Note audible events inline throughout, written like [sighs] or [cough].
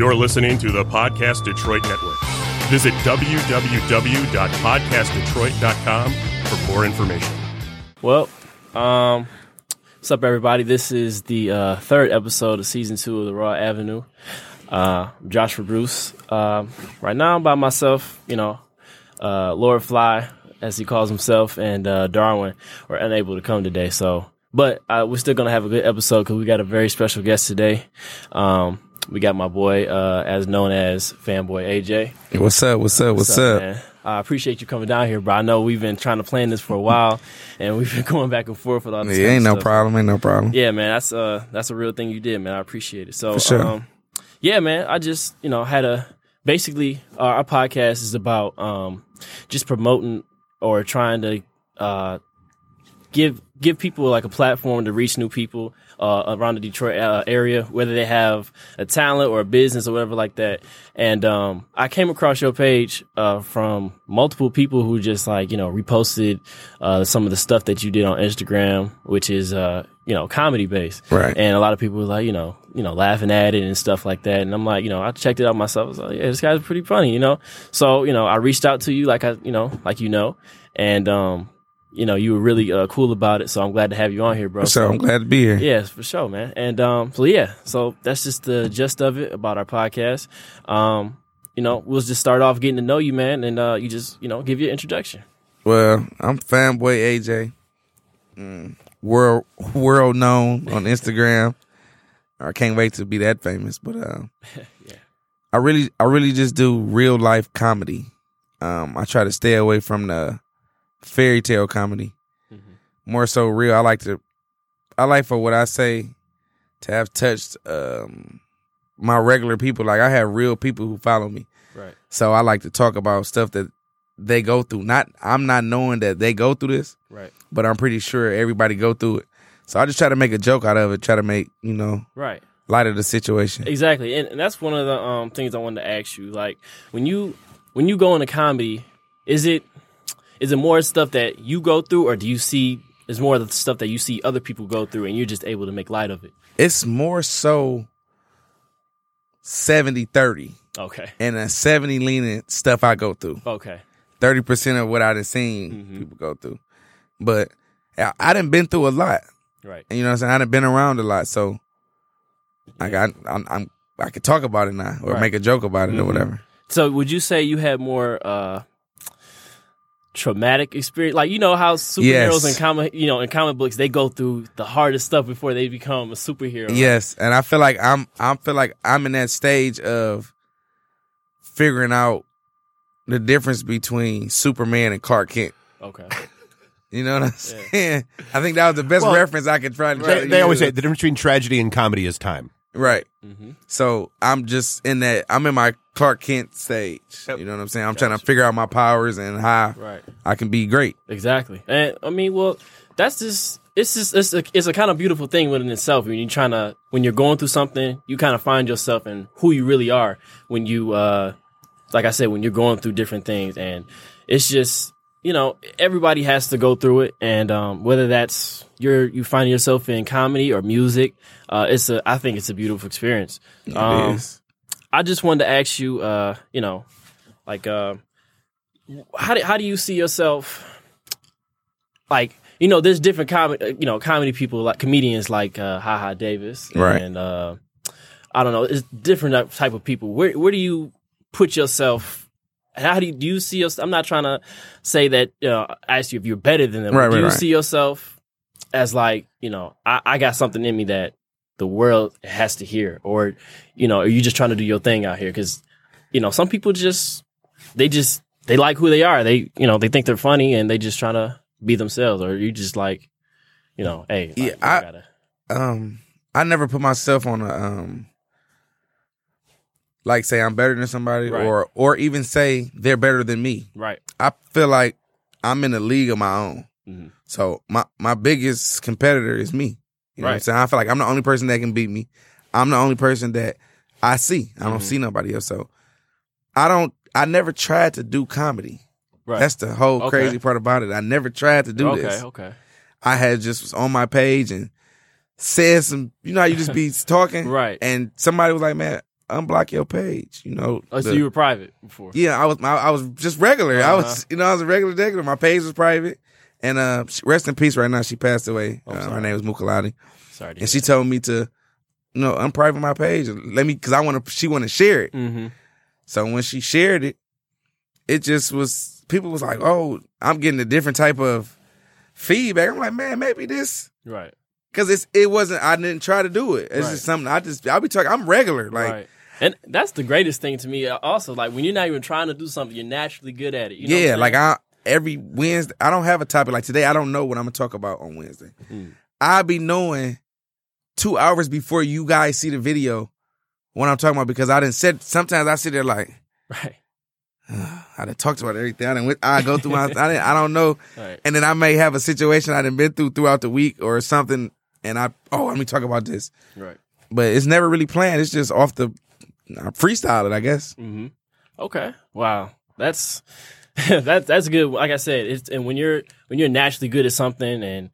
You're listening to the Podcast Detroit Network. Visit www.podcastdetroit.com for more information. Well, um, what's up, everybody? This is the uh, third episode of season two of the Raw Avenue. Uh, Joshua Bruce. Uh, right now, I'm by myself. You know, uh, Lord Fly, as he calls himself, and uh, Darwin were unable to come today. So, but uh, we're still gonna have a good episode because we got a very special guest today. Um, we got my boy, uh, as known as Fanboy AJ. What's up? What's up? What's, up? man? I appreciate you coming down here, bro. I know we've been trying to plan this for a while, [laughs] and we've been going back and forth with all this. Yeah, ain't no stuff. problem. Ain't no problem. Yeah, man, that's uh that's a real thing you did, man. I appreciate it. So, For sure. um, yeah, man, I just you know had a basically uh, our podcast is about um just promoting or trying to uh give give people like a platform to reach new people uh, around the Detroit uh, area, whether they have a talent or a business or whatever like that. And um, I came across your page uh, from multiple people who just like you know reposted uh, some of the stuff that you did on Instagram, which is uh, you know comedy based, Right. And a lot of people were like you know you know laughing at it and stuff like that. And I'm like you know I checked it out myself. I was like yeah, this guy's pretty funny, you know. So you know I reached out to you like I you know like you know, and um you know you were really uh, cool about it. So I'm glad to have you on here, bro. So I'm glad to be here. Yes, for sure, man. And um, so yeah, so that's just the gist of it about our podcast. Um, you know, we'll just start off getting to know you, man, and uh, you just you know give your introduction. Well, I'm fanboy AJ, mm, world world known on Instagram. I can't wait to be that famous, but uh, [laughs] Yeah. I really, I really just do real life comedy. Um, I try to stay away from the fairy tale comedy. Mm-hmm. More so real. I like to, I like for what I say to have touched um, my regular people. Like I have real people who follow me. Right. So I like to talk about stuff that they go through. Not I'm not knowing that they go through this, Right. but I'm pretty sure everybody go through it. So I just try to make a joke out of it, try to make, you know, Right. light of the situation. Exactly, and, and that's one of the um, things I wanted to ask you. Like when you when you go into comedy, is it is it more stuff that you go through, or do you see is more of the stuff that you see other people go through, and you're just able to make light of it? It's more so 70 30 Okay. and a 70 leaning stuff I go through. Okay. 30% of what I've seen Mhm. people go through. But I, I done been through a lot. Right. And you know what I'm saying? I done been around a lot. So like I, I'm, I'm, I could talk about it now or Right. make a joke about it or Mhm. whatever. So would you say you had more uh traumatic experience? Like you know how superheroes Yes. in comic you know in comic books they go through the hardest stuff before they become a superhero. right? Yes, and I feel like I'm I feel like I'm in that stage of figuring out the difference between Superman and Clark Kent. Okay. [laughs] You know what I'm saying? I think that was the best Well, reference I could try to. try They, to they always say the difference between tragedy and comedy is time. Right. hmm So I'm just in that. I'm in my Clark Kent stage. Yep. You know what I'm saying? I'm trying to figure out my powers and how Right. I can be great. Exactly. And I mean, well, that's just it's just it's a it's a kind of beautiful thing within itself. When you're trying to when you're going through something, you kind of find yourself and who you really are when you uh like I said when you're going through different things and it's just you know everybody has to go through it and um whether that's you're you find yourself in comedy or music uh it's a I think it's a beautiful experience. Um. I just wanted to ask you, uh, you know, like, uh, how do how do you see yourself? Like, you know, there's different comedy, you know, comedy people like comedians like uh, Ha Ha Davis, Right. And uh, I don't know, it's different type of people. Where where do you put yourself? How do you, do you see yourself? I'm not trying to say that. You know, ask you if you're better than them. Right, do right, you right. see yourself as like, you know, I, I got something in me that the world has to hear, or you know, are you just trying to do your thing out here? Because you know, some people just they just they like who they are. They you know they think they're funny and they just trying to be themselves. Or you just like, you know, hey, Yeah, I- gotta, um I never put myself on a um like say I'm better than somebody Right. or or even say they're better than me. right. I feel like I'm in a league of my own. Mhm. So my my biggest competitor is me. You know what I'm Right. saying? I feel like I'm the only person that can beat me. I'm the only person that I see. I don't Mhm. see nobody else. So I don't I never tried to do comedy. Right. That's the whole Okay. crazy part about it. I never tried to do okay. this. Okay. I had just was on my page and said some, you know how you just be [laughs] talking? Right. And somebody was like, man, unblock your page. You know. Oh, so the- you were private before. yeah, I was I, I was just regular. I Uh-huh. was you know I was a regular regular. My page was private, and uh, rest in peace. Right now, she passed away. Oh, uh, her name was Mukalati, Sorry. and she told me to, you know, unprivate my page let me because I want to. She want to share it. Mm-hmm. So when she shared it, it just was people was like, "Oh, I'm getting a different type of feedback." I'm like, "Man, maybe this." Right. Cause it's it wasn't I didn't try to do it. It's Right. just something I just I'll be talking I'm regular. Like right. And that's the greatest thing to me. uh, Also, like when you're not even trying to do something, you're naturally good at it. You know yeah, like? I every Wednesday I don't have a topic like today. I don't know what I'm gonna talk about on Wednesday. Mm. I'll be knowing two hours before you guys see the video what I'm talking about because I didn't said sometimes I sit there like [laughs] right. [sighs] I done talked about everything. I didn't I go through my I didn't, I don't know, [laughs] Right. and then I may have a situation I didn't been through throughout the week or something, and I oh let me talk about this, Right. but it's never really planned. It's just off the I freestyle it, I guess. Mm-hmm. Okay. Wow. That's [laughs] that that's good. Like I said, it's and when you're when you're naturally good at something and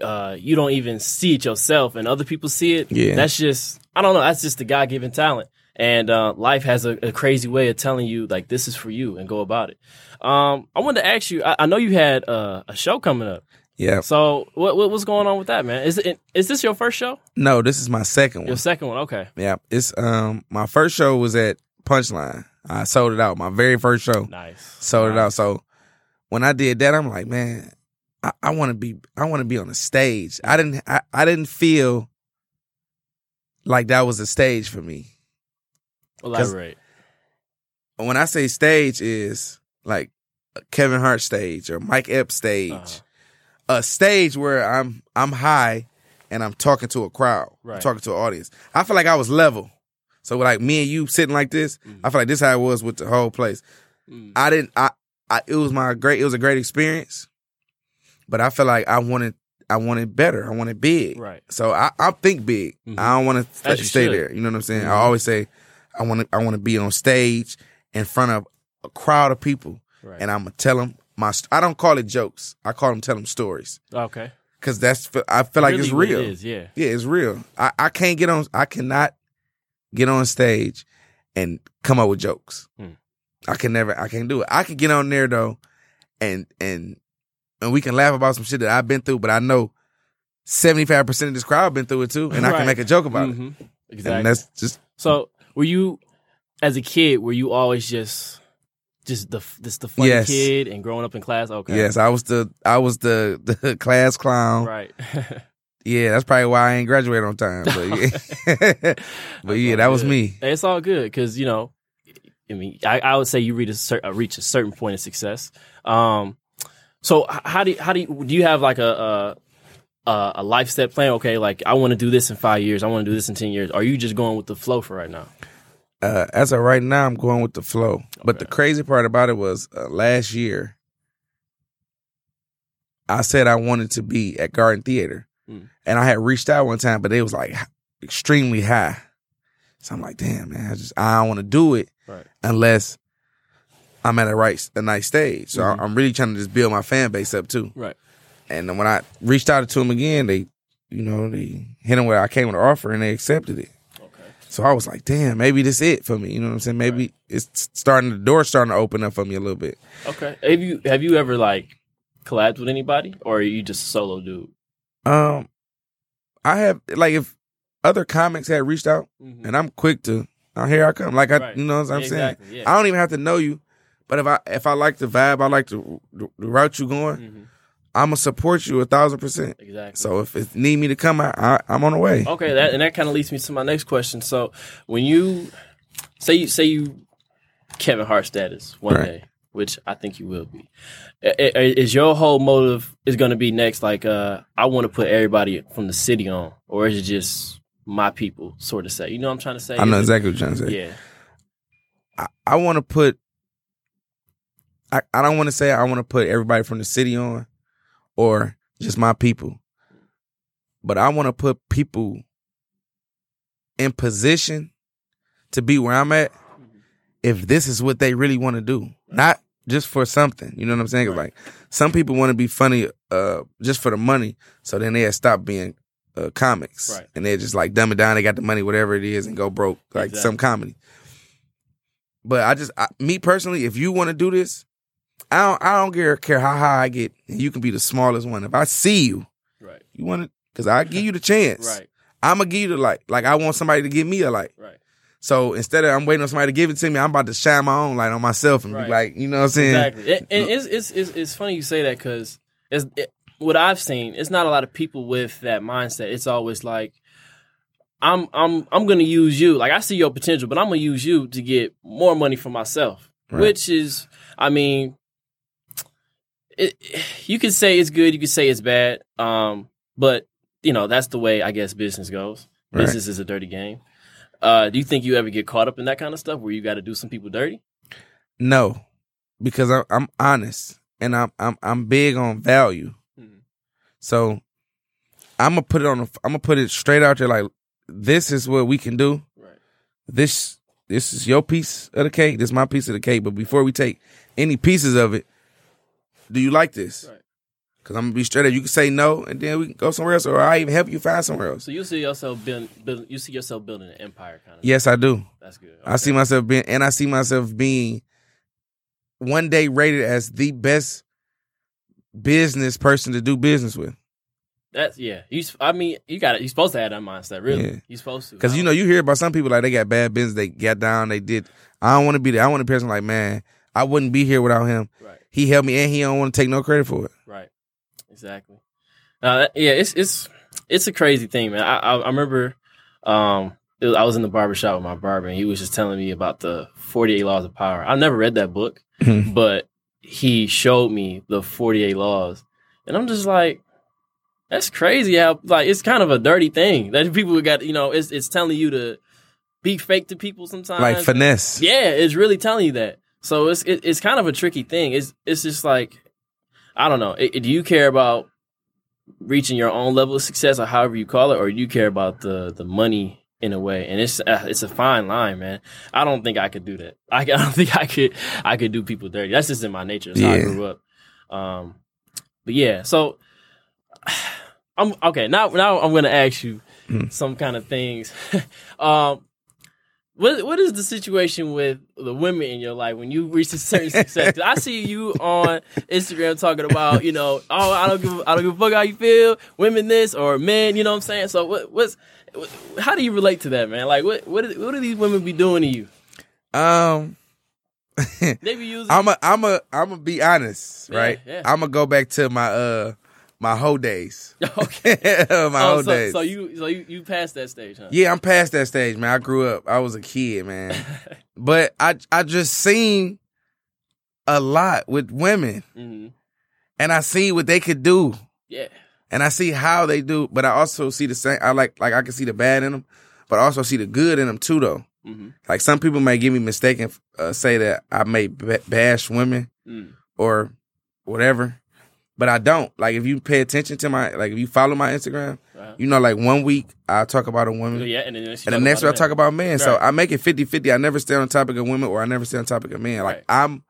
uh, you don't even see it yourself and other people see it. Yeah. That's just I don't know. That's just the God given talent. And uh, life has a, a crazy way of telling you like this is for you and go about it. Um, I wanted to ask you. I, I know you had uh, a show coming up. Yeah. So what, what what's going on with that, man? Is it is this your first show? No, this is my second one. Your second one? Okay. Yeah, it's um my first show was at Punchline. I sold it out. My very first show Nice. sold it out. So when I did that, I'm like, man, I, I want to be I want to be on the stage. I didn't I, I didn't feel like that was a stage for me. Elaborate. When I say stage is like Kevin Hart stage or Mike Epps stage, Uh-huh. A stage where I'm I'm high and I'm talking to a crowd, I'm Right. talking to an audience. I feel like I was level. So like me and you sitting like this, I feel like this how it was with the whole place. Mm. I didn't. I, I. It was my great. It was a great experience, but I feel like I wanted. I wanted better. I wanted big. Right. So I, I think big. Mhm. I don't want to stay should. there. You know what I'm saying? I Mhm. always say, I want to. I want to be on stage in front of a crowd of people, Right. and I'm gonna tell them my. st- I don't call it jokes. I call them tell them stories okay. because that's. I feel like Really it's real. It is. Yeah. Yeah, it's real. I, I can't get on. I cannot get on stage and come up with jokes. Hmm. I can never. I can't do it. I can get on there though, and and and we can laugh about some shit that I've been through. But I know seventy five percent of this crowd been through it too, and I can make a joke about Mhm. it. Exactly. And that's just So, were you, as a kid, were you always just, just the this the funny Yes. kid and growing up in class? Okay, yes. I was the I was the the [laughs] class clown. right. [laughs] Yeah, that's probably why I ain't graduated on time. But yeah, [laughs] but yeah, that was me. It's all good because you know, I mean, I, I would say you reach a, cer- uh, reach a certain point of success. Um, so how do you, how do you, do you have like a a, a a life step plan? Okay, like I want to do this in five years. I want to do this in ten years. Are you just going with the flow for right now? Uh, as of right now, I'm going with the flow. But the crazy part about it was uh, last year, I said I wanted to be at Garden Theater, Mm. and I had reached out one time, but it was like extremely high. So I'm like, damn man, I just I don't want to do it Right. unless I'm at a right a nice stage. So Mhm. I- I'm really trying to just build my fan base up too. Right. And then when I reached out to them again, they, you know, they hit them where I came with an offer and they accepted it. So I was like, damn, maybe this it for me. You know what I'm saying? Maybe it's starting the door starting to open up for me a little bit. Okay. Have you have you ever like collabed with anybody, or are you just a solo dude? Um I have like if other comics had reached out Mhm. and I'm quick to oh, here I come. Like I Right. you know what I'm Yeah, saying? exactly, yeah. I don't even have to know you. But if I if I like the vibe, I like the, the, the route you going, Mhm. I'ma support you a thousand percent. Exactly. So if it need me to come, I, I I'm on the way. Okay, that and that kind of leads me to my next question. So, when you say you say you Kevin Hart status one Right. day, which I think you will be, is your whole motive is going to be next? Like, uh, I want to put everybody from the city on, or is it just my people, sort of say? You know what I'm trying to say? I know exactly what you're trying to say. Yeah. I, I want to put. I, I don't want to say I want to put everybody from the city on, or just my people, but I want to put people in position to be where I'm at. If this is what they really want to do, not just for something, you know what I'm saying? Right. Like some people want to be funny, uh, just for the money. So then they stop being uh, comics, Right. and they're just like dumb it down. They got the money, whatever it is, and go broke like Exactly. some comedy. But I just, I, me personally, if you want to do this, I don't, I don't care, care how high I get. and You can be the smallest one. If I see you, Right. you want it because I give you the chance. Right. I'm gonna give you the light. Like I want somebody to give me a light. Right. So instead of I'm waiting on somebody to give it to me, I'm about to shine my own light on myself and Right. be like, you know what I'm saying? Exactly. And, and it's, it's it's it's funny you say that because it's it, what I've seen. It's not a lot of people with that mindset. It's always like. I'm I'm I'm gonna use you. Like I see your potential, but I'm gonna use you to get more money for myself. Right. Which is, I mean, it, you could say it's good, you could say it's bad. Um, but you know that's the way I guess business goes. Right. Business is a dirty game. Uh, do you think you ever get caught up in that kind of stuff where you got to do some people dirty? No, because I'm, I'm honest and I'm I'm I'm big on value. Mhm. So I'm gonna put it on. The, I'm gonna put it straight out there. Like this is what we can do. Right. This this is your piece of the cake. This is my piece of the cake. But before we take any pieces of it, do you like this? Right. Because I'm gonna be straight up. You can say no, and then we can go somewhere else, or I even help you find somewhere else. So you see yourself building, build, you see yourself building an empire, kind of. Yes, I do. that's good. I see myself being, and I see myself being one day rated as the best business person to do business with. That's yeah. You, I mean, you got it. You're supposed to have that mindset. Really, Yeah. you're supposed to. Because you know, you hear about some people like they got bad business, they got down, they did. I don't want to be there. I want a person like, man, I wouldn't be here without him. right, He helped me, and he don't want to take no credit for it. right, exactly. Uh, yeah, it's it's it's a crazy thing, man. I I, I remember, um, was- I was in the barber shop with my barber, and he was just telling me about the 48 Laws of Power. I never read that book, Mhm. but he showed me the 48 laws, and I'm just like. That's crazy how like it's kind of a dirty thing that people got you know it's it's telling you to be fake to people sometimes Like finesse. Yeah, it's really telling you that. So it's it, it's kind of a tricky thing. It's it's just like I don't know. It, do you care about reaching your own level of success, or however you call it, or do you care about the the money in a way? And it's uh, it's a fine line, man. I don't think I could do that. [laughs] I, I don't think I could I could do people dirty. That's just in my nature. That's how I Yeah. grew up. Um, but yeah, so [sighs] I'm okay. Now now I'm gonna ask you Mhm. some kind of things. [laughs] um, what what is the situation with the women in your life when you reach a certain success? [laughs] I see you on Instagram talking about you know oh I don't give a- I don't give a fuck how you feel women this or men you know what I'm saying. So what what's what, how do you relate to that man? Like what what what do these women be doing to you? Um, They be [laughs] using I'm a, I'm a, I'm gonna be honest, Yeah, right? yeah. I'm gonna go back to my uh my whole days, [laughs] [laughs] okay. my Oh, whole so, days. so you so you you passed that stage, huh? Yeah, I'm past that stage, man. I grew up. I was a kid, man. [laughs] but I I just seen a lot with women, hmm and I see what they could do, Yeah. and I see how they do. But I also see the same. I like like I can see the bad in them, but I also see the good in them too, though. hmm Like some people may give me mistaken, uh, say that I may ba- bash women Mm. or whatever, but I don't. Like if you pay attention to my, like if you follow my Instagram, Uh-huh. you know, like one week I talk about a woman. Yeah, and then And the next week I talk about men. So I make it 50 50. I never stay on the topic of women or I never stay on the topic of men. Like Right. I'm,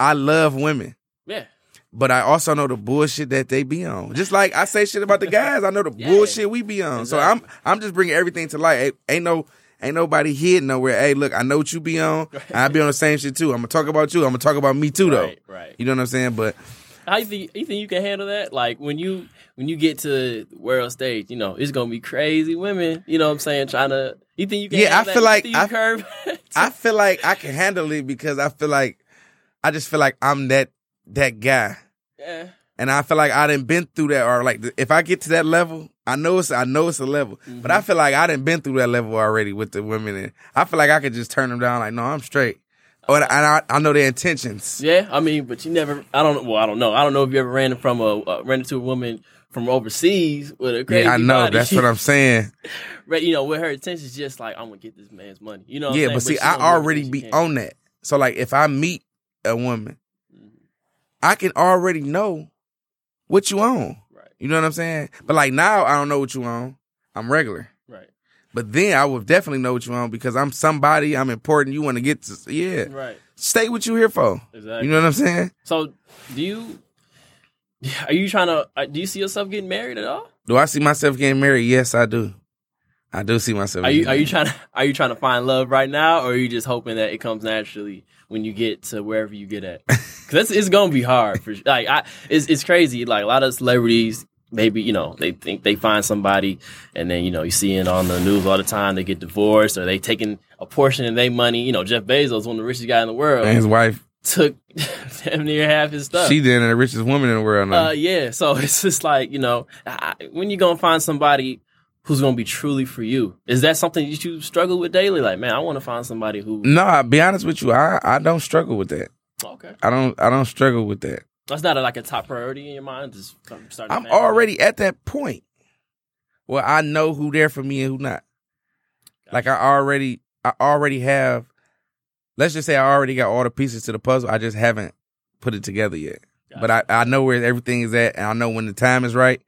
I love women, yeah, but I also know the bullshit that they be on. Just like I say shit about the [laughs] guys, I know the Yeah. bullshit we be on. So I'm, I'm just bringing everything to light. Ain't, ain't no, ain't nobody hidden nowhere. Hey, look, I know what you be on. [laughs] I be on the same shit too. I'm gonna talk about you. I'm gonna talk about me too, though. right, right. You know what I'm saying? But How you think you think you can handle that? Like when you when you get to world stage, you know, it's gonna be crazy women. You know what I'm saying? Trying to you think you can? Yeah, I feel that? like You think you I- curve. I [laughs] feel like I can handle it because I feel like I just feel like I'm that that guy. yeah, and I feel like I didn't been through that, or like if I get to that level, I know it's I know it's a level, but I mm-hmm. feel like I didn't been through that level already with the women, and I feel like I could just turn them down, like no, I'm straight, or and I, I know their intentions. yeah. I mean, but you never. I don't. Well, I don't know. I don't know if you ever ran from a uh, ran into a woman from overseas with a crazy. Yeah, I know. body. That's what I'm [laughs] saying. Right, you know, with her intentions, just like I'm gonna get this man's money. You know. What yeah, but see, I gonna do everything already be can. on that. So like, if I meet a woman, I can already know what you on. Right, You know what I'm saying? But like now, I don't know what you on. I'm regular. But then I would definitely know what you want because I'm somebody. I'm important. You want to get to yeah. right. Stay what you here for. Exactly. You know what I'm saying? So, do you are you trying to? uh, Do you see yourself getting married at all? Do I see myself getting married? Yes, I do. I do see myself. Are you are you trying [laughs] to are you trying to find love right now, or are you just hoping that it comes naturally when you get to wherever you get at? [laughs] Because it's gonna be hard for like I it's it's crazy. Like a lot of celebrities, maybe you know they think they find somebody, and then you know you see it on the news all the time. They get divorced, or they taking a portion of their money. You know Jeff Bezos, one of the richest guy in the world, And his wife, took [laughs] damn near half his stuff. she then the richest woman in the world now. Uh, yeah. So [laughs] it's just like you know, I, when you gonna find somebody who's gonna be truly for you? Is that something that you struggle with daily? Like, man, I want to find somebody who. no, I'll be honest with you. I, I don't struggle with that. Okay, I don't I don't struggle with that. That's not a, like a top priority in your mind. Just come start. a I'm already at that point where I know who there for me and who not. Like I already I already have let's just say I already got all the pieces to the puzzle. I just haven't put it together yet. But I, I know where everything is at and I know when the time is right,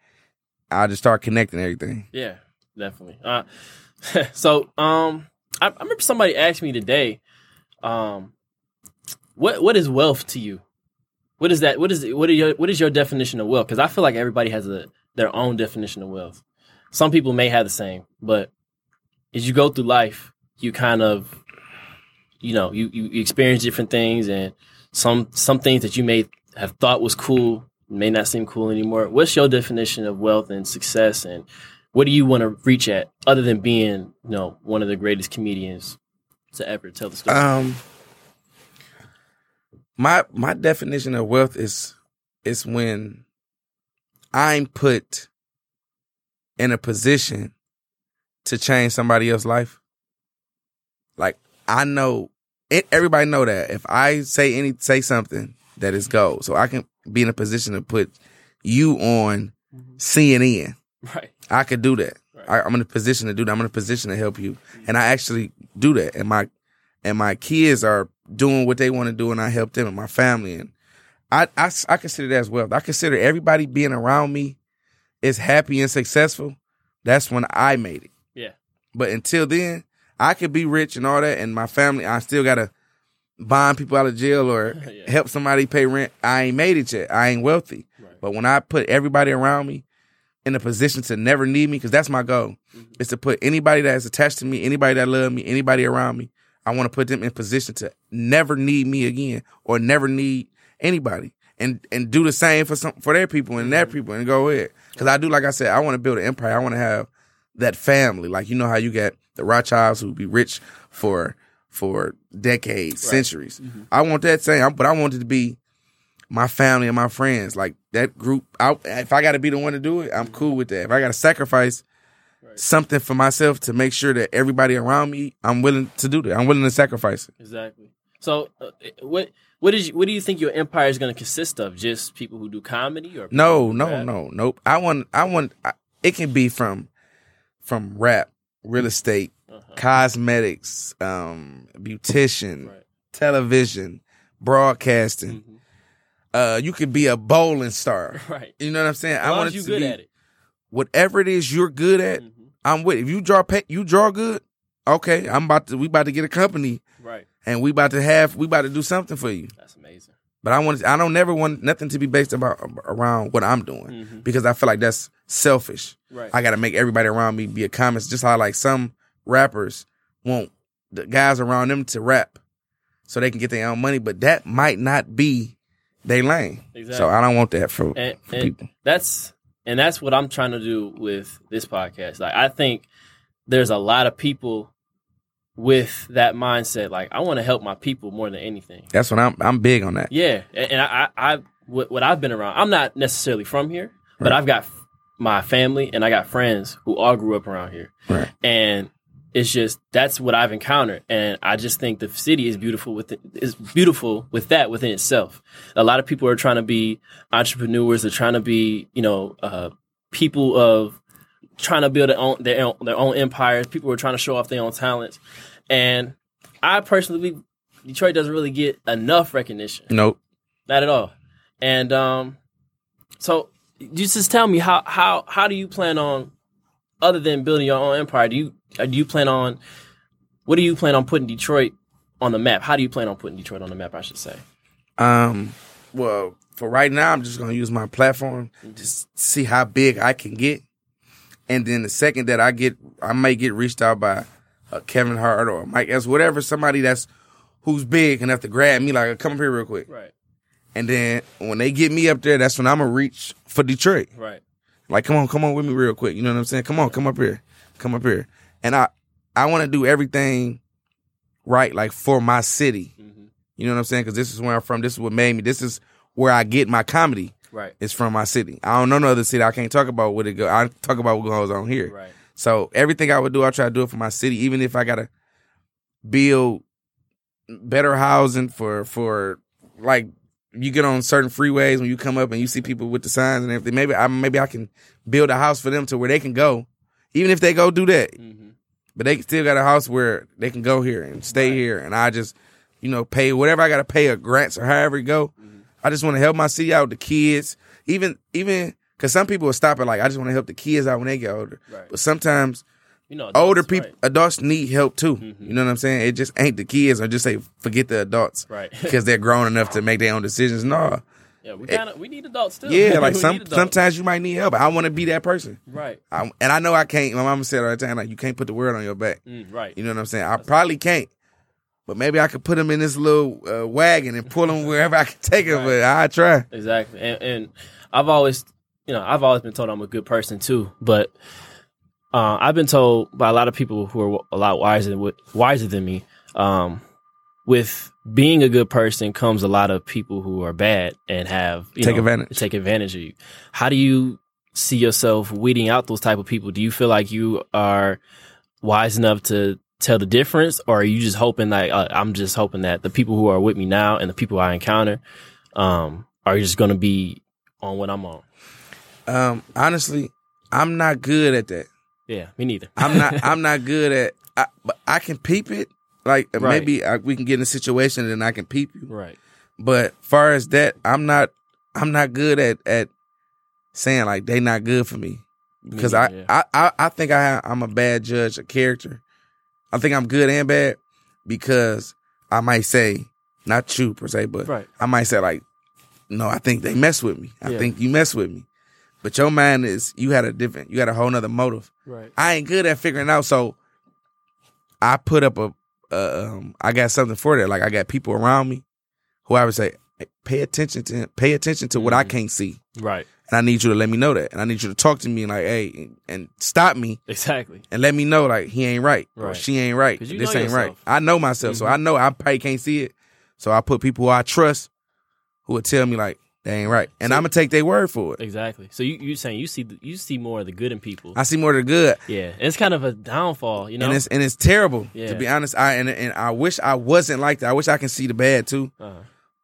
I'll just start connecting everything. Yeah, definitely. Uh, [laughs] so, um, I, I remember somebody asked me today, um, what what is wealth to you? What is that? What is what are your what is your definition of wealth? Because I feel like everybody has a their own definition of wealth. Some people may have the same, but as you go through life, you kind of, you know, you you, experience different things, and some some things that you may have thought was cool may not seem cool anymore. What's your definition of wealth and success, and what do you want to reach at, other than being, you know, one of the greatest comedians to ever tell the story? Um my my definition of wealth is is when I'm put in a position to change somebody else's life. Like I know it, everybody know that if I say any say something that is gold, so I can be in a position to put you on mm-hmm. CNN. right. I could do that. Right. I, I'm in a position to do that. I'm in a position to help you, and I actually do that. And my and my kids are doing what they want to do, and I help them and my family. And I, I I consider that as wealth. I consider everybody being around me is happy and successful. That's when I made it. Yeah. But until then, I could be rich and all that, and my family, I still gotta bond people out of jail or [laughs] Yeah. help somebody pay rent. I ain't made it yet. I ain't wealthy. Right. But when I put everybody around me in a position to never need me, because that's my goal, Mhm. is to put anybody that's attached to me, anybody that love me, anybody around me, I want to put them in position to never need me again or never need anybody. And and do the same for some for their people and their people and go ahead. Because I do, like I said, I want to build an empire. I want to have that family. Like you know how you got the Rothschilds who be rich for for decades, Right. centuries. Mhm. I want that same, but I want it to be my family and my friends. Like that group. I, if I got to be the one to do it, I'm cool with that. If I got to sacrifice Right. something for myself to make sure that everybody around me, I'm willing to do that. I'm willing to sacrifice it. Exactly. So, uh, what what is what do you think your empire is going to consist of? Just people who do comedy, or No, no, rap? no, nope. I want, I want. I, it can be from from rap, real estate, Uh-huh. cosmetics, um, beautician, Right. television, broadcasting. Mhm. Uh, you could be a bowling star. [laughs] Right. You know what I'm saying? As I want you to good be at it. whatever it is you're good at. Mhm. I'm with. If you draw, pa- you draw good. Okay, I'm about to. We about to get a company, Right. And we about to have. We about to do something for you. That's amazing. But I want. I don't never want nothing to be based about around what I'm doing Mhm. because I feel like that's selfish. Right. I got to make everybody around me be a comment. Just how like some rappers want the guys around them to rap so they can get their own money, but that might not be their lane. Exactly. So I don't want that for, and, for and people. that's and that's what I'm trying to do with this podcast. Like I think there's a lot of people with that mindset. Like I want to help my people more than anything. That's what I'm. I'm big on that. Yeah, and, and I, I, I what, what I've been around. I'm not necessarily from here, but I've got f- my family and I got friends who all grew up around here, Right. and it's just that's what I've encountered, and I just think the city is beautiful with it, is beautiful with that within itself. A lot of people are trying to be entrepreneurs. They're trying to be, you know, uh, people of trying to build their own, their own their own empires. People were trying to show off their own talents, and I personally believe Detroit doesn't really get enough recognition. Nope. Not at all. And um, so you just tell me how how how do you plan on, other than building your own empire? Do you uh, do you plan on, what do you plan on putting Detroit on the map? How do you plan on putting Detroit on the map? I should say. Um. Well, for right now, I'm just gonna use my platform to see how big I can get. And then the second that I get, I may get reached out by a Kevin Hart or Mike Epps, whatever, somebody that's who's big enough to grab me, like, come up here real quick. Right. And then when they get me up there, that's when I'm gonna reach for Detroit. Right. Like, come on, come on with me real quick. You know what I'm saying? Come on, come up here, come up here. And I, I want to do everything right, like for my city. Mhm. You know what I'm saying? Because this is where I'm from. This is what made me. This is where I get my comedy. Right. It's from my city. I don't know no other city. I can't talk about what it go. I talk about what goes on here. Right. So everything I would do, I try to do it for my city, even if I gotta build better housing for for like you get on certain freeways when you come up and you see people with the signs and everything. Maybe I maybe I can build a house for them to where they can go, even if they go do that. Mm-hmm. But they still got a house where they can go here and stay here, and I just you know pay whatever I gotta pay a grants or however it go. I just want to help my city out, the kids, even even because some people will stop at like I just want to help the kids out when they get older. Right. But sometimes You know, older people, Right. adults need help too. Mhm. You know what I'm saying? It just ain't the kids, or just say forget the adults Right. [laughs] because they're grown enough to make their own decisions. No, yeah, we kind of we need adults too. yeah, [laughs] like some sometimes you might need help. I want to be that person, Right. I, and I know I can't. My mama said all the time, like you can't put the world on your back. Mm, right. You know what I'm saying? I probably can't, but maybe I could put them in this little uh, wagon and pull them wherever I can take them. But I try. Exactly. And, and I've always, you know, I've always been told I'm a good person too. But uh, I've been told by a lot of people who are a lot wiser than wiser than me. Um, with being a good person comes a lot of people who are bad and have you Take know, advantage. Take advantage of you. How do you see yourself weeding out those type of people? Do you feel like you are wise enough to tell the difference, or are you just hoping like uh, I'm just hoping that the people who are with me now and the people I encounter um, are just going to be on what I'm on? Um, honestly, I'm not good at that. Yeah, me neither. I'm not. [laughs] I'm not good at. I, but I can peep it. Like uh, Right. maybe I, we can get in a situation and I can peep you. right. But far as that, I'm not. I'm not good at at saying like they not good for me because I, neither, yeah. I I I think I have, I'm a bad judge of character. I think I'm good and bad because I might say not you per se, but Right. I might say like, no, I think they mess with me. I Yeah. think you mess with me. But your mind is you had a different, you had a whole nother motive. Right. I ain't good at figuring out. So I put up a, uh, um, I got something for that. Like I got people around me who I would say, "Hey, pay attention to, him. pay attention to what I Mhm. can't see, Right. and I need you to let me know that, and I need you to talk to me and like, hey, and, and stop me Exactly. and let me know like he ain't right, or Right. she ain't right. this ain't right. I know myself, so Mhm. I know I probably can't see it. So I put people who I trust who would tell me like they ain't right, and So- I'm gonna take their word for it. Exactly. So you you saying you see the, you see more of the good in people. I see more of the good. yeah, and it's kind of a downfall, you know. and it's and it's terrible Yeah. to be honest. I and, and I wish I wasn't like that. I wish I can see the bad too. uh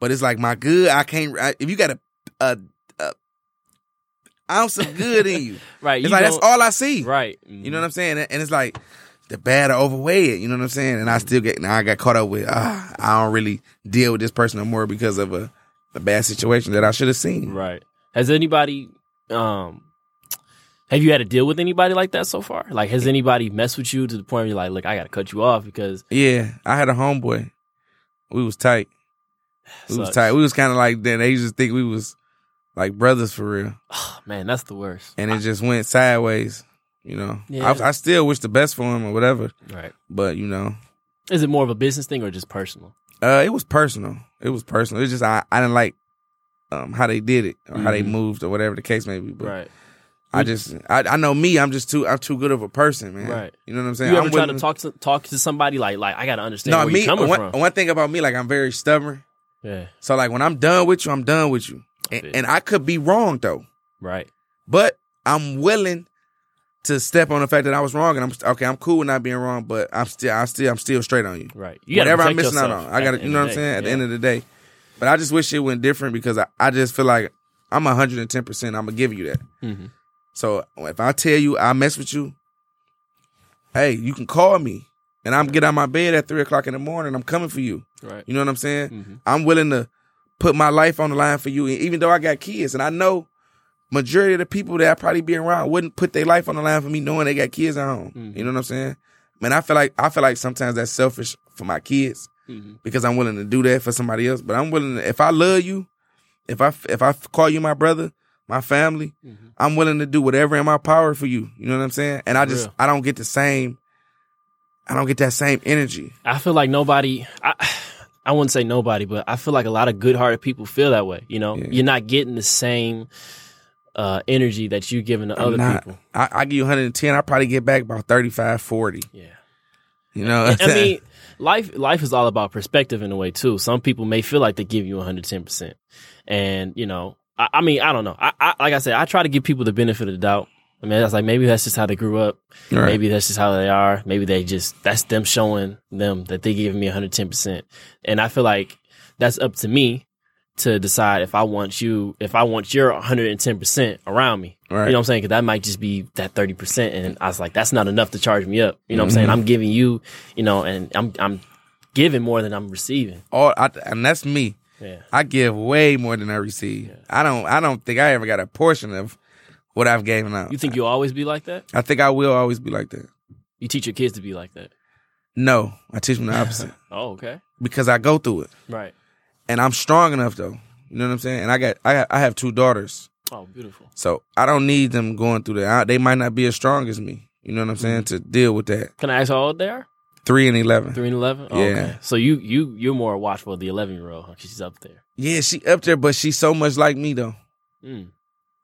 But it's like my good. I can't. I, if you got a, a, a ounce of good in you, [laughs] Right. it's you like that's all I see. Right. You know what I'm saying? And it's like the bad or overweigh it. You know what I'm saying? And I still get. Now I got caught up with. Ah, I don't really deal with this person no more because of a, a bad situation that I should have seen. Right. Has anybody um have you had to deal with anybody like that so far? Like has anybody messed with you to the point where you're like, look, I gotta cut you off because Yeah, I had a homeboy. We was tight. We was tight. We was kind of like then they used to think we was like brothers for real. [sighs] Oh, man, that's the worst. and it just went sideways. You know, Yeah. I, I still wish the best for him or whatever, Right. but you know, Is it more of a business thing or just personal? uh, it was personal. It was personal. It's just I, I didn't like um, how they did it or how they Mhm. moved or whatever the case may be. But Right. I just I, I know me. I'm just too I'm too good of a person, man. Right. You know what I'm saying? You ever I'm try willing to talk to talk to somebody like like I gotta understand No, where me. you're coming One, from? one thing about me, like I'm very stubborn. Yeah. So like when I'm done with you, I'm done with you, and, and I could be wrong though. Right. But I'm willing to step on the fact that I was wrong, and I'm okay. I'm cool with not being wrong, but I'm still, I still, I'm still straight on you. Right. You Whatever I'm missing out on, I got to, you know what I'm saying. At the end of the day, but I just wish it went different because I, I just feel like I'm 110. percent I'm gonna give you that. Mhm. So if I tell you I mess with you, hey, you can call me, and I'm get out my bed at three o'clock in the morning. I'm coming for you. Right. You know what I'm saying? Mhm. I'm willing to put my life on the line for you, even though I got kids, and I know majority of the people that I probably be around wouldn't put their life on the line for me, knowing they got kids at home. Mhm. You know what I'm saying? Man, I feel like I feel like sometimes that's selfish for my kids Mhm. because I'm willing to do that for somebody else. But I'm willing to, if I love you, if I if I call you my brother, my family, Mm-hmm. I'm willing to do whatever in my power for you. You know what I'm saying? And I just Real. I don't get the same I don't get that same energy. I feel like nobody. I, I wouldn't say nobody, but I feel like a lot of good-hearted people feel that way. You know, Yeah. you're not getting the same uh, energy that you're giving to I'm other not. people. I, I give you 110, I probably get back about 35, 40. Yeah. You know, I mean, life life is all about perspective in a way too. Some people may feel like they give you 110, percent and you know, I, I mean, I don't know. I, I like I said, I try to give people the benefit of the doubt. I mean, that's like maybe that's just how they grew up. Right. Maybe that's just how they are. Maybe they just that's them showing them that they giving me 110 percent, and I feel like that's up to me to decide if I want you, if I want your 110 percent around me. Right. You know what I'm saying? Because that might just be that 30 percent, and I was like, that's not enough to charge me up. You know what I'm saying? Mm-hmm. I'm giving you, you know, and I'm I'm giving more than I'm receiving. all I, and that's me. Yeah. I give way more than I receive. I don't I don't think I ever got a portion of what I've given out. You think you'll always be like that? I think I will always be like that. You teach your kids to be like that. No, I teach them the opposite [laughs] Oh, okay. because I go through it, Right. and I'm strong enough though. You know what I'm saying? And I got I got, I have two daughters, Oh, beautiful. so I don't need them going through that. I, they might not be as strong as me. You know what I'm saying? To deal with that. Can I ask how old they are? Three and eleven. Three and eleven. Oh, Yeah. Okay. So you you you're more watchful of the eleven year old. She's up there. Yeah, she up there, but she's so much like me though. Mm.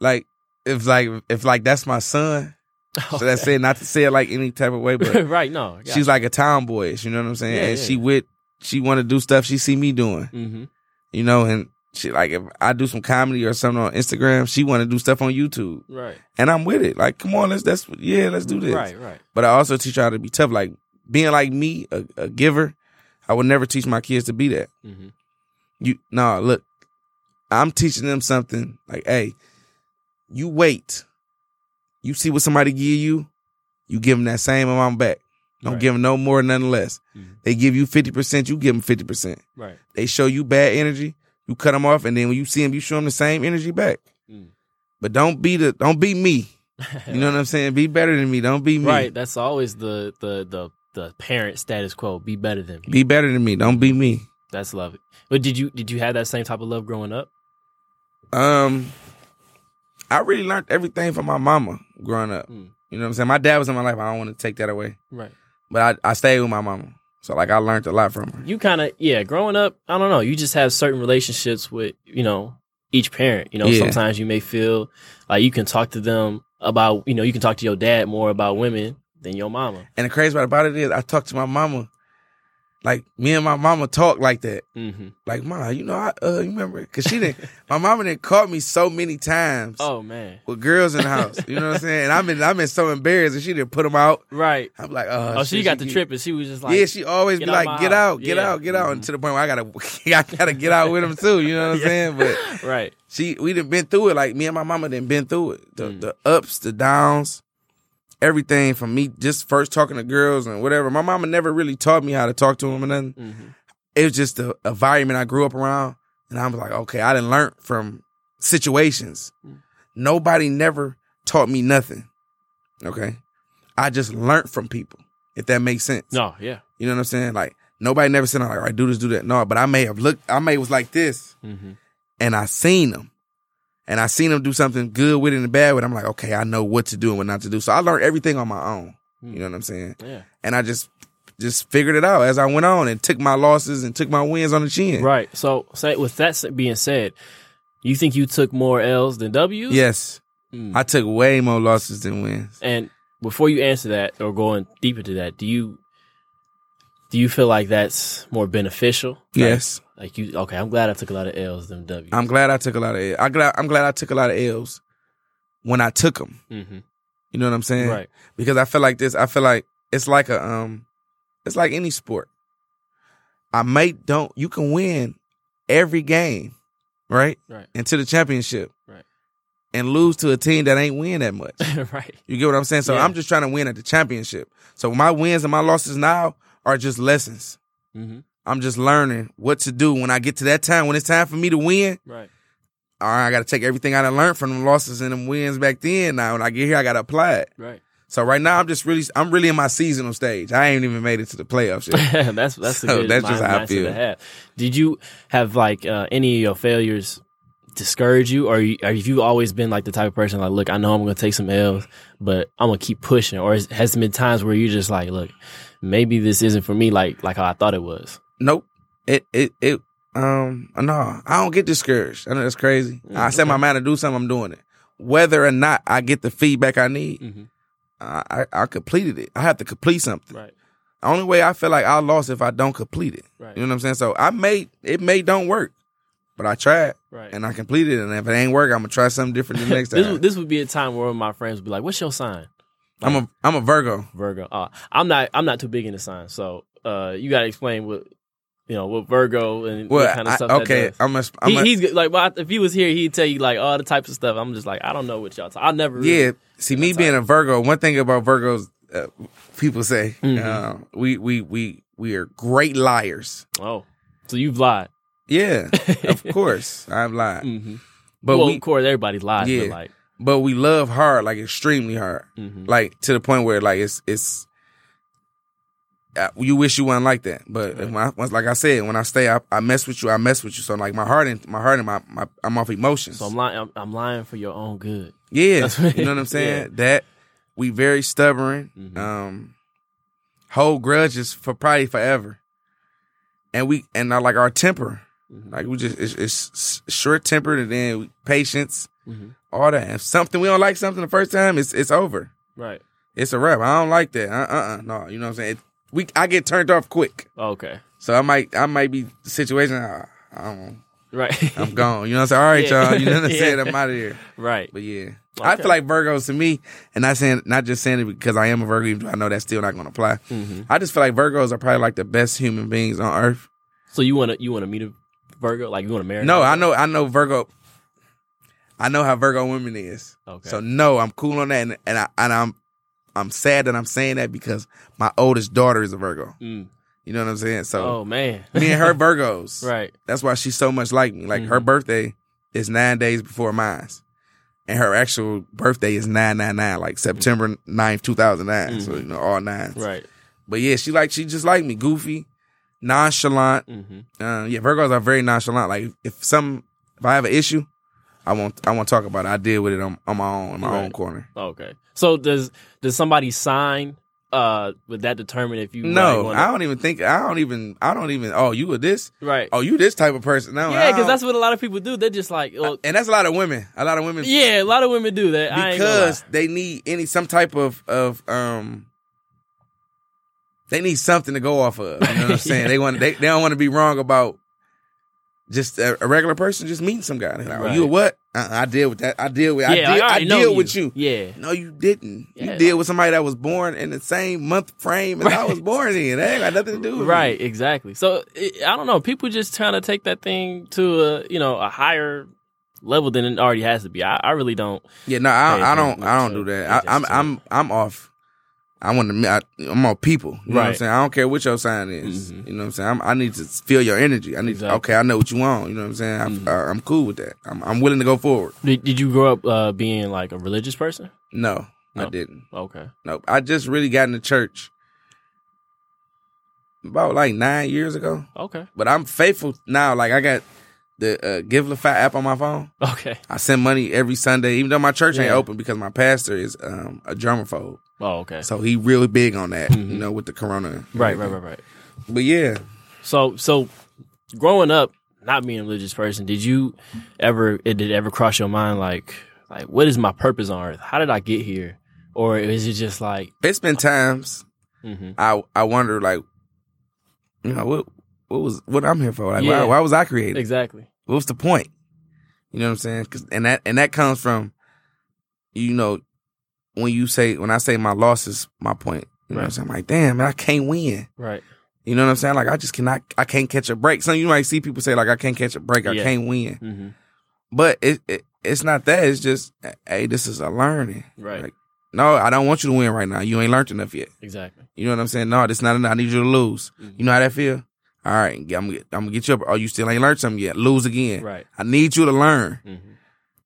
Like if like if like that's my son. [laughs] So that's it. Not to say it like any type of way, but [laughs] right. No. She's like a tomboyish. You know what I'm saying? Yeah, and yeah, she yeah. with she want to do stuff she see me doing. Mm-hmm. You know, and she like if I do some comedy or something on Instagram, she want to do stuff on YouTube, Right. and I'm with it. Like, come on, let's that's yeah, let's do this. Right. Right. But I also teach her how to be tough. Like being like me, a, a giver. I would never teach my kids to be that. Mm-hmm. You no, look, I'm teaching them something like, hey, you wait. You see what somebody give you, you give them that same amount back. Don't Right. give them no more, nothing less. Mhm. They give you fifty percent, you give them fifty percent. Right. They show you bad energy, you cut them off, and then when you see them, you show them the same energy back. Mm. But don't be the, don't be me. [laughs] You know what I'm saying? Be better than me. Don't be me. Right. That's always the the the the parent status quo. Be better than me. Be better than me. Don't be me. That's love. But did you did you have that same type of love growing up? Um, I really learned everything from my mama growing up. Mm. You know what I'm saying? My dad was in my life. I don't want to take that away. Right. But I, I stayed with my mama. So like I learned a lot from her. You kind of yeah. Growing up, I don't know. You just have certain relationships with you know each parent. You know, Yeah. sometimes you may feel like you can talk to them about you know you can talk to your dad more about women than your mama. And the crazy part about it is I talked to my mama. Like me and my mama talk like that. Mm-hmm. Like, ma, you know, I uh, you remember? Cause she didn't. my mama didn't caught me so many times Oh man. with girls in the house. You know what I'm saying? And I've been, I've been so embarrassed, and she didn't put them out. Right. I'm like, uh, Oh, she shit, got the trip, and she was just like, yeah, she always be like, get out, get Yeah. out, get out, and Mhm. to the point where I gotta, [laughs] I gotta get out with them too. You know what I'm [laughs] saying? But right. she, we done been through it. Like me and my mama done been through it. The, Mm. the ups, the downs, everything from me just first talking to girls and whatever. My mama never really taught me how to talk to them and nothing. Mm-hmm. It was just the environment I grew up around, and I was like, okay, I didn't learn from situations. Mm. Nobody never taught me nothing. Okay, I just learned from people. If that makes sense. No, yeah. You know what I'm saying? Like nobody never said, "Like, all right, do this, do that." No, but I may have looked. I may was like this, Mm-hmm. and I seen them, and I seen them do something good with it and bad with. it. I'm like, okay, I know what to do and what not to do. So I learned everything on my own. You know what I'm saying? Yeah. And I just just figured it out as I went on and took my losses and took my wins on the chin. Right. So, say with that being said, you think you took more L's than W's? Yes, Mm. I took way more losses than wins. And before you answer that or going deeper to that, do you do you feel like that's more beneficial? Like- Yes, Like you okay, I'm glad I took a lot of L's than W's. I'm glad I took a lot of. L- I glad I'm glad I took a lot of L's when I took them. mm-hmm. You know what I'm saying? Right. because I feel like this. I feel like it's like a um, it's like any sport. I might don't. You can win every game, right? Right. Into the championship, Right. And lose to a team that ain't win that much. [laughs] right. You get what I'm saying? So Yeah. I'm just trying to win at the championship. So my wins and my losses now are just lessons. Mm-hmm. I'm just learning what to do when I get to that time. When it's time for me to win, Right. all right, I got to take everything I done learned from them losses and them wins back then. Now when I get here, I got to apply it. Right. So right now, I'm just really, I'm really in my seasonal stage. I ain't even made it to the playoffs yet. [laughs] that's that's a So good that's mind, just how I feel. to have. Did you have like uh, any of your failures discourage you, or, you, or have you always been like the type of person like, look, I know I'm going to take some L's, but I'm gonna keep pushing? Or has there been times where you're just like, look, maybe this isn't for me, like like how I thought it was? Nope. It it it um no, I don't get discouraged. I know that's crazy. Mm, I set my mind to do something, I'm doing it. Whether or not I get the feedback I need, Mm-hmm. I, I I completed it. I have to complete something. Right, The only way I feel like I lost if I don't complete it. right, You know what I'm saying? So I may it may don't work, but I tried right. and I completed it. And if it ain't work, I'm gonna try something different the [laughs] next this, time. would- this would be a time where my friends would be like, "What's your sign?" I'm a I'm a Virgo. Virgo. Uh, I'm not. I'm not too big into signs, so uh, you got to explain what you know what Virgo and Well, what kind of I- stuff. okay, that does. I'm a, I'm he, a he's good- like, well, if he was here, he'd tell you like all the types of stuff. I'm just like, I don't know what y'all. Talk. I never. Really, yeah. See, me being a Virgo, one thing about Virgos, uh, people say Mhm. uh, we we we we are great liars. Oh, so you've lied. Yeah, of [laughs] course, I've lied, hmm but well, we of course, everybody lies. Yeah. But like, but we love hard, like extremely hard, mhm. like to the point where like it's it's. Uh, you wish you wasn't like that, but Right. when I, once, like I said, when I stay, I, I mess with you. I mess with you. So like my heart and my heart and my, my I'm off emotions. so I'm lying. I'm, I'm lying for your own good. Yeah, you know what I'm [laughs] saying. That we very stubborn. Mhm. Um, hold grudges for probably forever, and we and I like our temper. Mhm. Like we just it's, it's short tempered, and then we, patience, Mhm. all that. If something we don't like something the first time, it's it's over. Right. It's a wrap. I don't like that. Uh uh uh. No, you know what I'm saying. It, we I get turned off quick, Okay. so I might I might be situation. uh, I don't. Right. I'm gone. You know what I'm saying. All right, Yeah. y'all. You know what I'm [laughs] saying. Yeah. I'm out of here. right. But yeah, I feel like Virgos to me, and not saying not just saying it because I am a Virgo, even though I know that's still not going to apply. hmm I just feel like Virgos are probably like the best human beings on earth. So you want to you want to meet a Virgo? Like you want to marry? No, I know, I know Virgo. I know how Virgo women is. Okay. So no, I'm cool on that, and, and I and I'm I'm sad that I'm saying that because my oldest daughter is a Virgo. Mm. You know what I'm saying? So oh man. me and her [laughs] Virgos. right. That's why she's so much like me. Like her Mhm. birthday is nine days before mine. And her actual birthday is 999, like September 9th, 2009. So, Mhm. you know, all nines. Right. But yeah, she like, she just like me. Goofy, nonchalant. hmm Uh, yeah, Virgos are very nonchalant. Like if some, if I have an issue, I won't, I won't talk about it. I deal with it on, on my own, in my own corner. Okay. So does does somebody sign? Uh, would that determine if you No, wanna- I don't even think, I don't even, I don't even, oh, you were this? right? Oh, you this type of person? No, yeah, because that's what a lot of people do. They're just like, well, and that's a lot of women. A lot of women yeah, a lot of women do that. I ain't gonna because they need any some type of of um they need something to go off of. You know what I'm [laughs] saying? Yeah. They want they, they don't want to be wrong about just a, a regular person just meeting some guy. Like, Right. You a what? I deal with that. I deal with. yeah, I deal, I, I deal with you. Yeah, No, you didn't. Yeah. You deal with somebody that was born in the same month frame as I was born in. That ain't got nothing to do with me. right, exactly. So it, I don't know. People just trying to take that thing to a you know a higher level than it already has to be. I, I really don't. Yeah, no, I, I don't. I don't do that. I, I'm. I'm. I'm off. I want to. I, I'm on people. You know what I'm Right. saying? I don't care what your sign is. Mhm. You know what I'm saying? I'm, I need to feel your energy. I need. Exactly. Okay, I know what you want. You know what I'm saying? I'm, Mhm. uh, I'm cool with that. I'm, I'm willing to go forward. Did, did you grow up uh, being like a religious person? No, I didn't. Okay. Nope. I just really got into church about like nine years ago. Okay. But I'm faithful now. Like I got the uh, Givelify app on my phone. Okay. I send money every Sunday, even though my church ain't open because my pastor is um, a germaphobe. Oh, okay. So he really big on that, Mhm. you know, with the corona. Right, right, right, right. But yeah, So, so growing up, not being a religious person, did you ever? It did ever cross your mind like, like, what is my purpose on earth? How did I get here? Or is it just like, it's been times hmm I I wonder like, you know, what what was what I'm here for? Like, Yeah. why, why was I created? exactly? What was the point? You know what I'm saying? 'Cause- and that and that comes from, you know, when you say when I say my loss is my point. You know what I'm saying? I'm like, damn, man, I can't win. Right. You know what I'm saying? Like I just cannot, I can't catch a break. Some you might see people say like I can't catch a break, I Yeah. can't win. hmm But it, it it's not that. It's just, hey, this is a learning. Right. Like, no, I don't want you to win right now. You ain't learned enough yet. Exactly. You know what I'm saying? No, this not enough. I need you to lose. Mhm. You know how that feel? All right, I'm gonna, get, I'm gonna get you up. Oh, you still ain't learned something yet. Lose again. Right. I need you to learn. hmm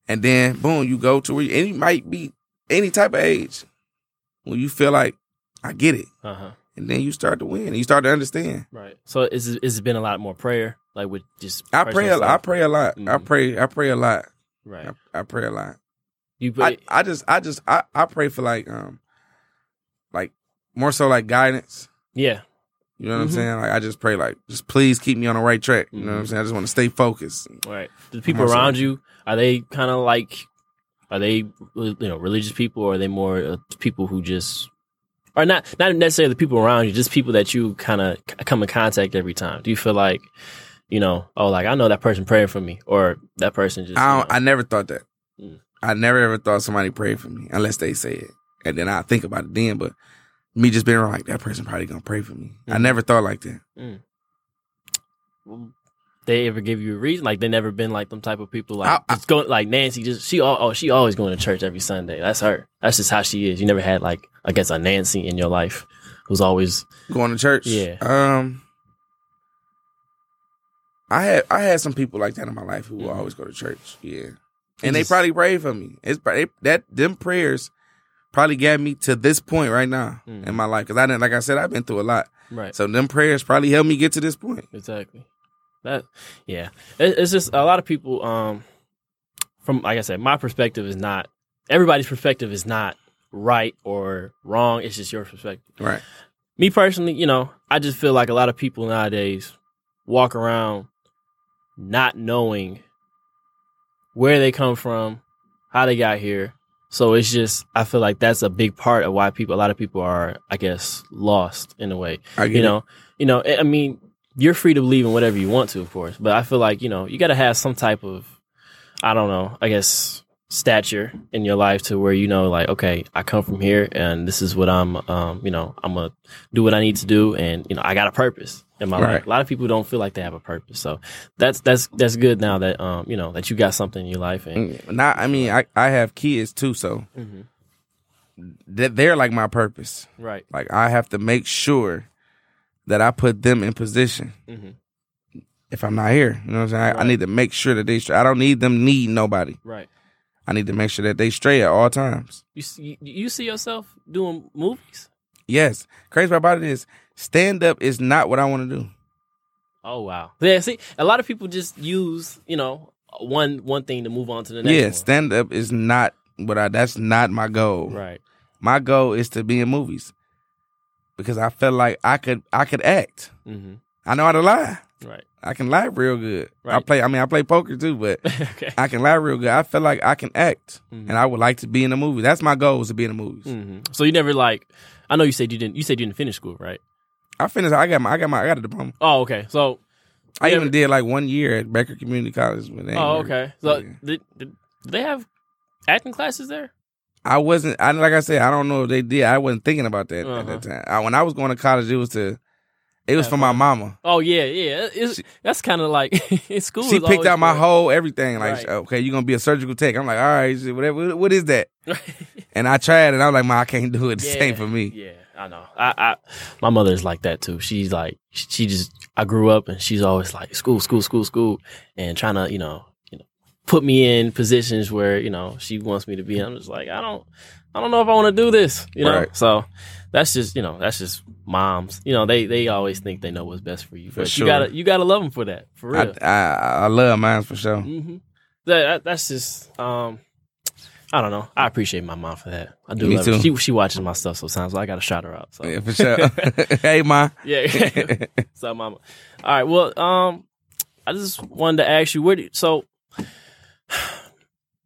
And then boom, you go to where you, and you might be any type of age when you feel like I get it. Uh huh. And then you start to win and you start to understand. Right. So it's it's been a lot more prayer. Like with just I pray. A, I pray a lot. I Mhm. pray. I pray a lot. Right. I, I pray a lot. You I, pray. I just I just I, I pray for like um like more so like guidance. yeah. You know what Mhm. I'm saying? Like I just pray like just please keep me on the right track. You know what I'm Mhm. saying? I just want to stay focused. Right. The people around you are they kind of like are they you know religious people or are they more uh, people who just or not not necessarily the people around you, just people that you kind of come in contact every time. Do you feel like you know, oh, like I know that person praying for me, or that person just. I you don't, know- I never thought that. Mm. I never ever thought somebody prayed for me unless they say it, and then I think about it then. But me just being around like that person probably gonna pray for me. I Mhm. never thought like that. They ever give you a reason? Like they never been like them type of people. Like I- just going like Nancy. Just she al- oh she always going to church every Sunday. That's her. That's just how she is. You never had like I guess a Nancy in your life who's always Going to church. Yeah. Um. I had I had some people like that in my life who Mhm. always go to church. Yeah, and they probably prayed for me. It's probably that them prayers probably got me to this point right now Mhm. in my life because I didn't like I said I've been through a lot. right. So them prayers probably helped me get to this point. Exactly. That yeah. It, it's just a lot of people. Um, from like I said, my perspective is not everybody's perspective is not right or wrong. It's just your perspective. Right. me personally, you know, I just feel like a lot of people nowadays walk around not knowing where they come from, how they got here. So it's just I feel like that's a big part of why people a lot of people are I guess lost in a way. You it. know, you know, I mean, you're free to believe in whatever you want to, of course, but I feel like, you know, you got to have some type of I don't know, I guess stature in your life to where you know like okay i come from here and this is what i'm um you know i'm gonna do what i need to do and you know i got a purpose in my Right. life a lot of people don't feel like they have a purpose so that's that's that's good now that um you know that you got something in your life and Mm, Not, I mean, I, I have kids too, so Mhm. that they're like my purpose. right Like I have to make sure that I put them in position. Mhm. If I'm not here, you know what I'm saying. I, I need to make sure that they. Straight. I don't need them need nobody. right I need to make sure that they straight at all times. you see, you see yourself doing movies Yes. Crazy part about it is stand up is not what I want to do. oh wow yeah see a lot of people just use you know one one thing to move on to the next yeah, stand up is not what I. That's not my goal. right My goal is to be in movies because I felt like I could. I could act. hmm I know how to lie. right I can lie real good. I play. I mean, I play poker too, but [laughs] okay I can lie real good. I feel like I can act, Mhm. and I would like to be in a movie. That's my goal is to be in the movies. hmm so you never like i know you said you didn't you said you didn't finish school right I finished. I got my. I got my. I got a diploma. oh okay so I even did like one year at Becker Community College. They Oh, okay. So Yeah. did, did they have acting classes there? I wasn't. I like I said. I don't know if they did. I wasn't thinking about that Uh-huh. at that time. I, when I was going to college, it was to. It was for my mama. Oh yeah, yeah. She- that's kind of like [laughs] in school. She picked out my whole everything. Like, Right. okay, you're gonna be a surgical tech. I'm like, all right, whatever. What is that? [laughs] And I tried, and I'm like, ma, I can't do it. The same for me. Yeah, I know. I, I my mother's like that too. She's like she just. I grew up and she's always like school, school, school, school, and trying to you know put me in positions where you know she wants me to be. I'm just like I don't. I don't know if I want to do this, you know. Right. So that's just you know that's just moms. You know they they always think they know what's best for you, For but sure. you gotta you gotta love them for that for real. I, I I love mine for sure. hmm That, that- that's just um, I don't know. I appreciate my mom for that. I do Me love her. too. She she watches my stuff sometimes, so I gotta shout her out. So Yeah, for sure. [laughs] [laughs] hey, ma. yeah, [laughs] so mama. All right, well, um, I just wanted to ask you where do so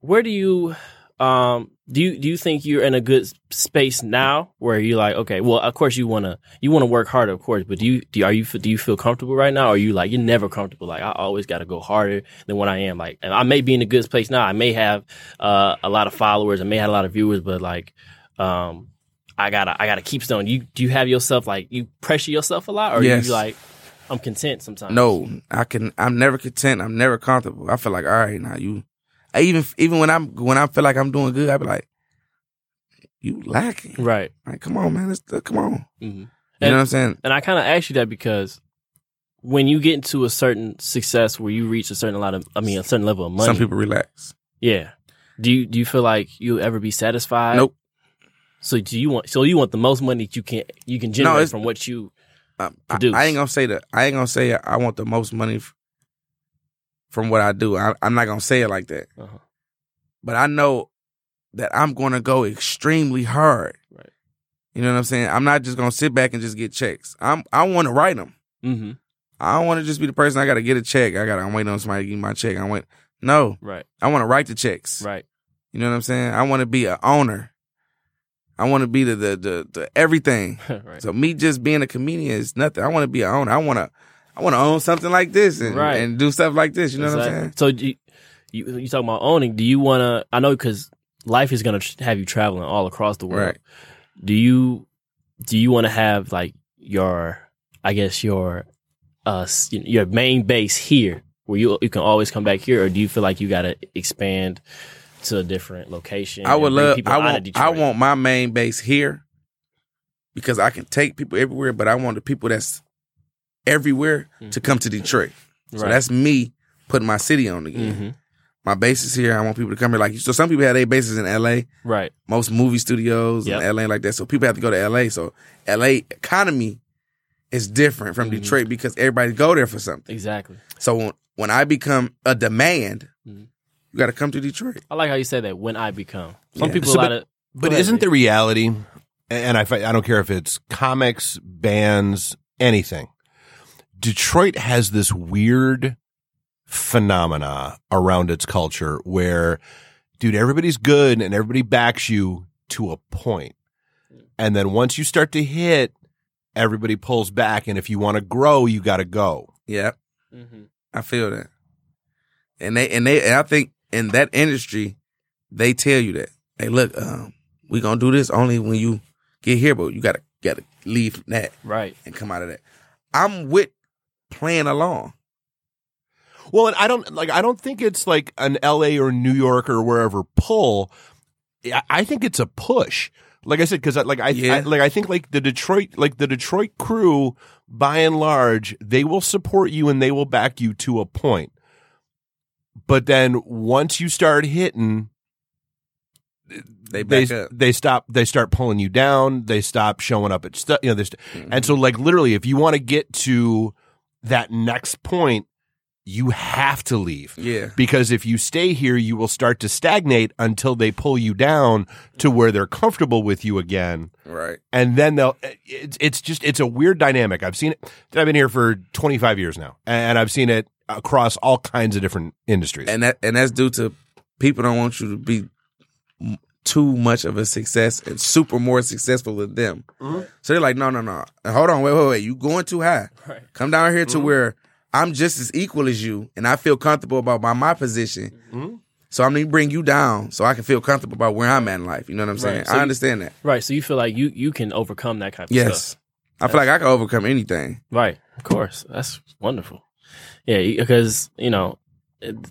where do you um do you do you think you're in a good space now where you're like okay well of course you want to you want to work harder of course but do you do are you do you feel comfortable right now or are you like you're never comfortable like I always got to go harder than what I am like and I may be in a good space now I may have uh a lot of followers I may have a lot of viewers but like um I gotta I gotta keep stone you do you have yourself like you pressure yourself a lot or Yes. you like I'm content sometimes No, I can. I'm never content. I'm never comfortable. I feel like, all right, now you. I even even when I'm when I feel like I'm doing good, I be like, you lacking. right Like, come on, man. Let's come on. hmm You know what I'm saying? and I kind of asked you that because when you get into a certain success where you reach a certain lot of, I mean, a certain level of money. Some people relax. yeah. Do you do you feel like you'll ever be satisfied? Nope. So do you want? So you want the most money that you can you can generate it's- from what you? Um, I, Produce. I ain't gonna say that. I ain't gonna say I want the most money. f- from what I do. I, I'm not gonna say it like that, Uh-huh. but I know that I'm gonna go extremely hard. Right. You know what I'm saying? I'm not just gonna sit back and just get checks. I'm I want to write them. Mm-hmm. I don't want to just be the person I got to get a check. I got. I'm waiting on somebody to give me my check. I wait. No, Right. I want to write the checks. Right. You know what I'm saying? I want to be an owner. I want to be the, the the the everything. [laughs] right. So me just being a comedian is nothing. I want to be an owner. I want to I want to own something like this and Right. and do stuff like this. You know what I'm saying? So you, you you talking about owning? Do you want to? I know because life is gonna tr- have you traveling all across the world. Right. Do you do you want to have like your I guess your uh your main base here where you you can always come back here, or do you feel like you got to expand to a different location? I would love. people I want. I want my main base here because I can take people everywhere, but I want the people that's everywhere to come to Detroit. So that's me putting my city on again. Mhm. My base is here. I want people to come here. Like so, some people have their bases in L.A. right. Most movie studios Yep. in L.A. like that. So people have to go to L.A. So L.A. economy is different from Mhm. Detroit because everybody go there for something. Exactly. So when, when I become a demand, Mhm. you got to come to Detroit. I like how you said that. When I become some Yeah. people, So, a lot but- of But ahead, isn't Nick. the reality, and I, I don't care if it's comics, bands, anything, Detroit has this weird phenomena around its culture where, dude, everybody's good and everybody backs you to a point. And then once you start to hit, everybody pulls back. And if you want to grow, you got to go. Yeah, hmm I feel that. And they and they and I think in that industry, they tell you that. Hey, look, um, we gonna do this only when you get here, but you gotta gotta leave that right. and come out of that. I'm with playing along. Well, and I don't like. I don't think it's like an L.A. or New York or wherever pull. I- I think it's a push. Like I said, because like I, Yeah. I like I think like the Detroit like the Detroit crew, by and large, they will support you and they will back you to a point. But then once you start hitting, They they they stop. They start pulling you down. They stop showing up at stuff. You know, there's and so mm-hmm. like literally, if you want to get to that next point, you have to leave Yeah, because if you stay here, you will start to stagnate until they pull you down to where they're comfortable with you again. right. And then they'll, it's, it's just, it's a weird dynamic. I've seen it. I've been here for 25 years now and I've seen it across all kinds of different industries. And that and that's due to people don't want you to be too much of a success and super more successful than them. Mm-hmm. So they're like, no, no, no. Hold on, wait, wait, wait. You going too high. Right. Come down here to Mm-hmm. where I'm just as equal as you, and I feel comfortable about my, my position. Mm-hmm. So I'm gonna bring you down so I can feel comfortable about where I'm at in life. You know what I'm saying? Right. So I understand that. Right. So you feel like you you can overcome that kind of Yes. stuff. I feel like I can overcome anything. Right. Of course. That's wonderful. Yeah, because you know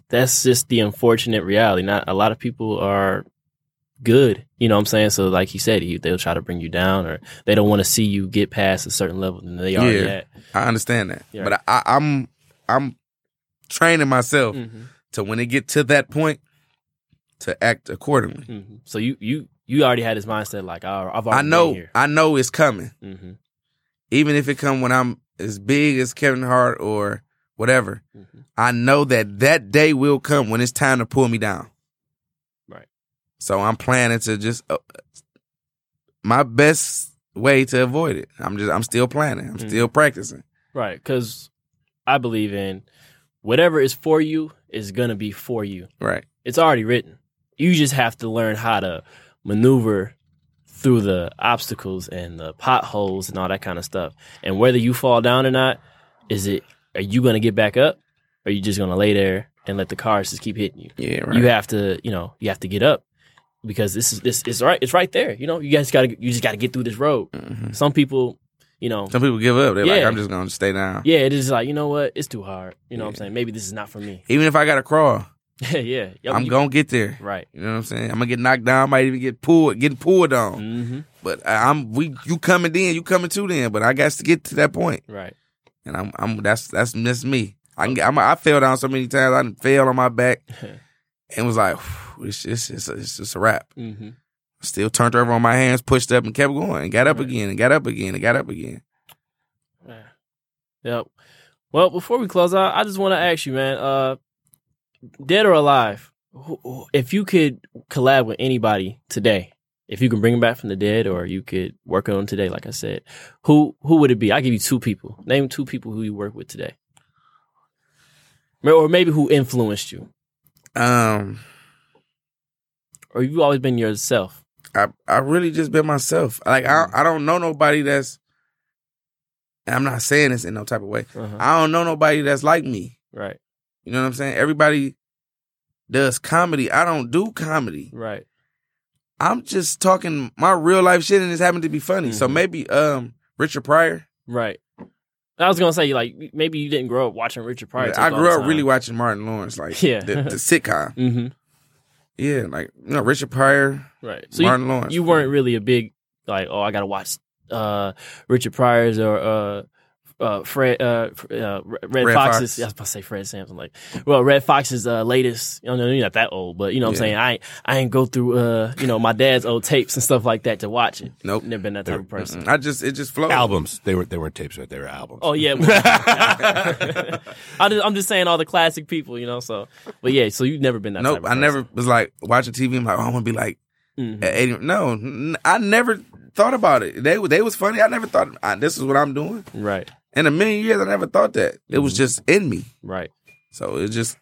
that's just the unfortunate reality. Not a lot of people are good. You know what I'm saying? So like he said, you, they'll try to bring you down, or they don't want to see you get past a certain level than they are Yeah. at. I understand that. Yeah. But I, I, I'm I'm training myself Mm-hmm. to when it get to that point to act accordingly. hmm So you you you already had this mindset like oh, I've already I know. I know it's coming. hmm Even if it come when I'm as big as Kevin Hart or whatever. hmm I know that that day will come when it's time to pull me down. So I'm planning to just uh, my best way to avoid it. I'm just I'm still planning. I'm Mhm. still practicing. Right. Because I believe in whatever is for you is gonna be for you. Right. it's already written. You just have to learn how to maneuver through the obstacles and the potholes and all that kind of stuff. And whether you fall down or not, is it are you going to get back up or are you just going to lay there and let the cars just keep hitting you? Yeah, right. You have to, you know, you have to get up because this is this is right it's right there. You know, you guys got to you just got to get through this road. Mhm. Some people, you know, Some people give up. They're like, I'm just gonna stay down. yeah, it is like, you know what? It's too hard. You know what I'm saying? Maybe this is not for me. [laughs] Even if I gotta crawl, [laughs] yeah, yeah. I'm you- gonna get there. Right. You know what I'm saying? I'm gonna get knocked down. I might even get pulled, getting pulled on. hmm But I'm we you coming then, you coming too then. But I got to get to that point, Right. and I'm I'm that's that's that's me. I can I'm, I fell down so many times. I fell on my back [laughs] and was like, "Whew, it's just it's, it's just a wrap. hmm Still turned over on my hands, pushed up, and kept going, and got up Right. again, and got up again, and got up again. Yeah. Yep. Well, before we close out, I just want to ask you, man. Uh, dead or alive, if you could collab with anybody today, if you can bring them back from the dead, or you could work on today, like I said, who who would it be? I give you two people. Name two people who you work with today, or maybe who influenced you, Um, or you've always been yourself. I I really just been myself. Like I I don't know nobody that's. and I'm not saying this in no type of way. Uh-huh. I don't know nobody that's like me. Right, You know what I'm saying? Everybody does comedy. I don't do comedy. right, I'm just talking my real life shit and it's happened to be funny. So Mhm. maybe um Richard Pryor. right. I was gonna say like maybe you didn't grow up watching Richard Pryor. I grew up really watching Martin Lawrence, like Yeah. the, the [laughs] sitcom. hmm Yeah, like you know Richard Pryor, Right. So you, Martin Lawrence. you weren't really a big like, oh, I gotta watch uh Richard Pryor's or uh uh Fred uh, uh Redd, Redd Foxx's Foxx. I was about to say Fred Sanford like well Redd Foxx's uh latest you know you're not that old but you know what I'm saying I ain't, I ain't go through uh you know my dad's old tapes and stuff like that to watch it Nope. never been that type of person Mm-mm. I just it just flowed. Albums. They were they weren't tapes, right? They were albums. oh yeah [laughs] [laughs] I just, I'm just saying all the classic people you know so but yeah so you've never been that Nope, type of I never was like watching TV. I'm like, oh, I want to be like Mhm. 80. No, I never thought about it. They they was funny. I never thought I, this is what I'm doing. right In a million years, I never thought that. It was Mm-hmm. just in me. right So it just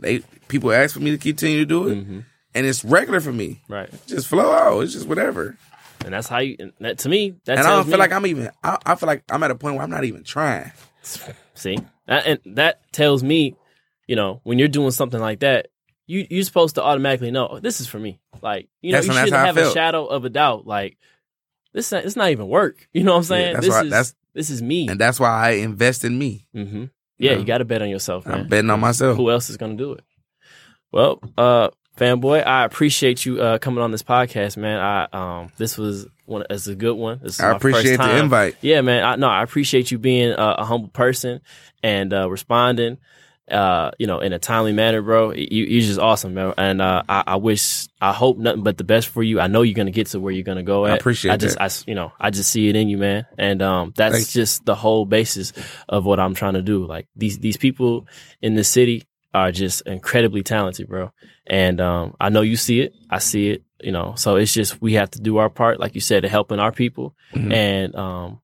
they people ask for me to continue to do it, Mhm. and it's regular for me. right Just flow out. It's just whatever. and that's how you and that to me that and I don't feel me- like I'm even. I, I feel like I'm at a point where I'm not even trying. [laughs] See, That- and that tells me, you know, when you're doing something like that, you you're supposed to automatically know oh, this is for me. Like, you know, That's- you shouldn't have a shadow of a doubt. Like, this it's not even work. [laughs] You know what I'm saying? that's this why- is that's- this is me. And that's why I invest in me. hmm Yeah, Yeah. you got to bet on yourself, man. I'm betting on myself. Who else is going to do it? Well, uh, fanboy, I appreciate you uh, coming on this podcast, man. I um, this was one. It's a good one. I appreciate the invite. Yeah, man. I no, I appreciate you being a, a humble person and uh, responding, uh, you know, in a timely manner, bro. You you're just awesome, man. And uh, I, I wish, I hope nothing but the best for you. I know you're gonna get to where you're gonna go At. I at. appreciate I just, that. I you know, I just see it in you, man. And um, that's Thank just the whole basis of what I'm trying to do. Like these these people in the city are just incredibly talented, bro. And um, I know you see it. I see it. You know, so it's just we have to do our part, like you said, to helping our people Mhm. and um,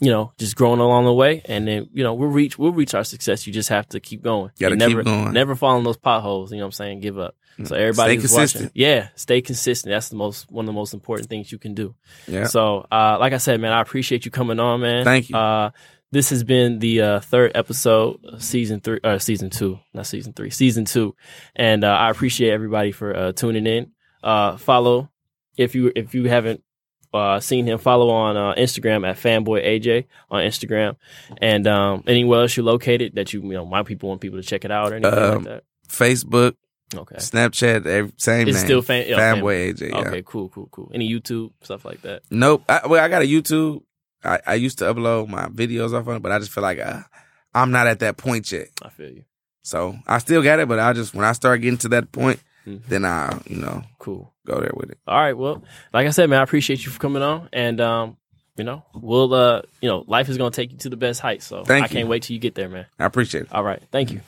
you know, just growing along the way, and then you know we'll reach we'll reach our success. You just have to keep going. Gotta keep never, going. Never fall in those potholes. You know what I'm saying? Give up. So Mm. everybody Stay who's consistent. watching, yeah, stay consistent. That's the most one of the most important things you can do. Yeah. So, uh, like I said, man, I appreciate you coming on, man. Thank you. Uh, this has been the uh, third episode, season three, uh, season two, not season three, season two, and uh, I appreciate everybody for uh, tuning in. Uh, follow if you if you haven't uh, seen him, follow on uh, Instagram at fanboy AJ on Instagram, and um, anywhere else you're located that you you know my people want people to check it out or anything like Um, that. Facebook, Okay, Snapchat, every, same it's name. still fan, Fanboy AJ. Yeah. Okay, cool, cool, cool. Any YouTube stuff like that? Nope. I, well, I got a YouTube. I, I used to upload my videos off on it, but I just feel like uh, I'm not at that point yet. I feel you. So I still got it, but I just when I start getting to that point, Mhm. then I you know Cool. go there with it. All right. Well, like I said, man, I appreciate you for coming on, and um, you know, we'll uh, you know, life is gonna take you to the best heights. So Thank I you. can't wait till you get there, man. I appreciate it. All right. Thank you.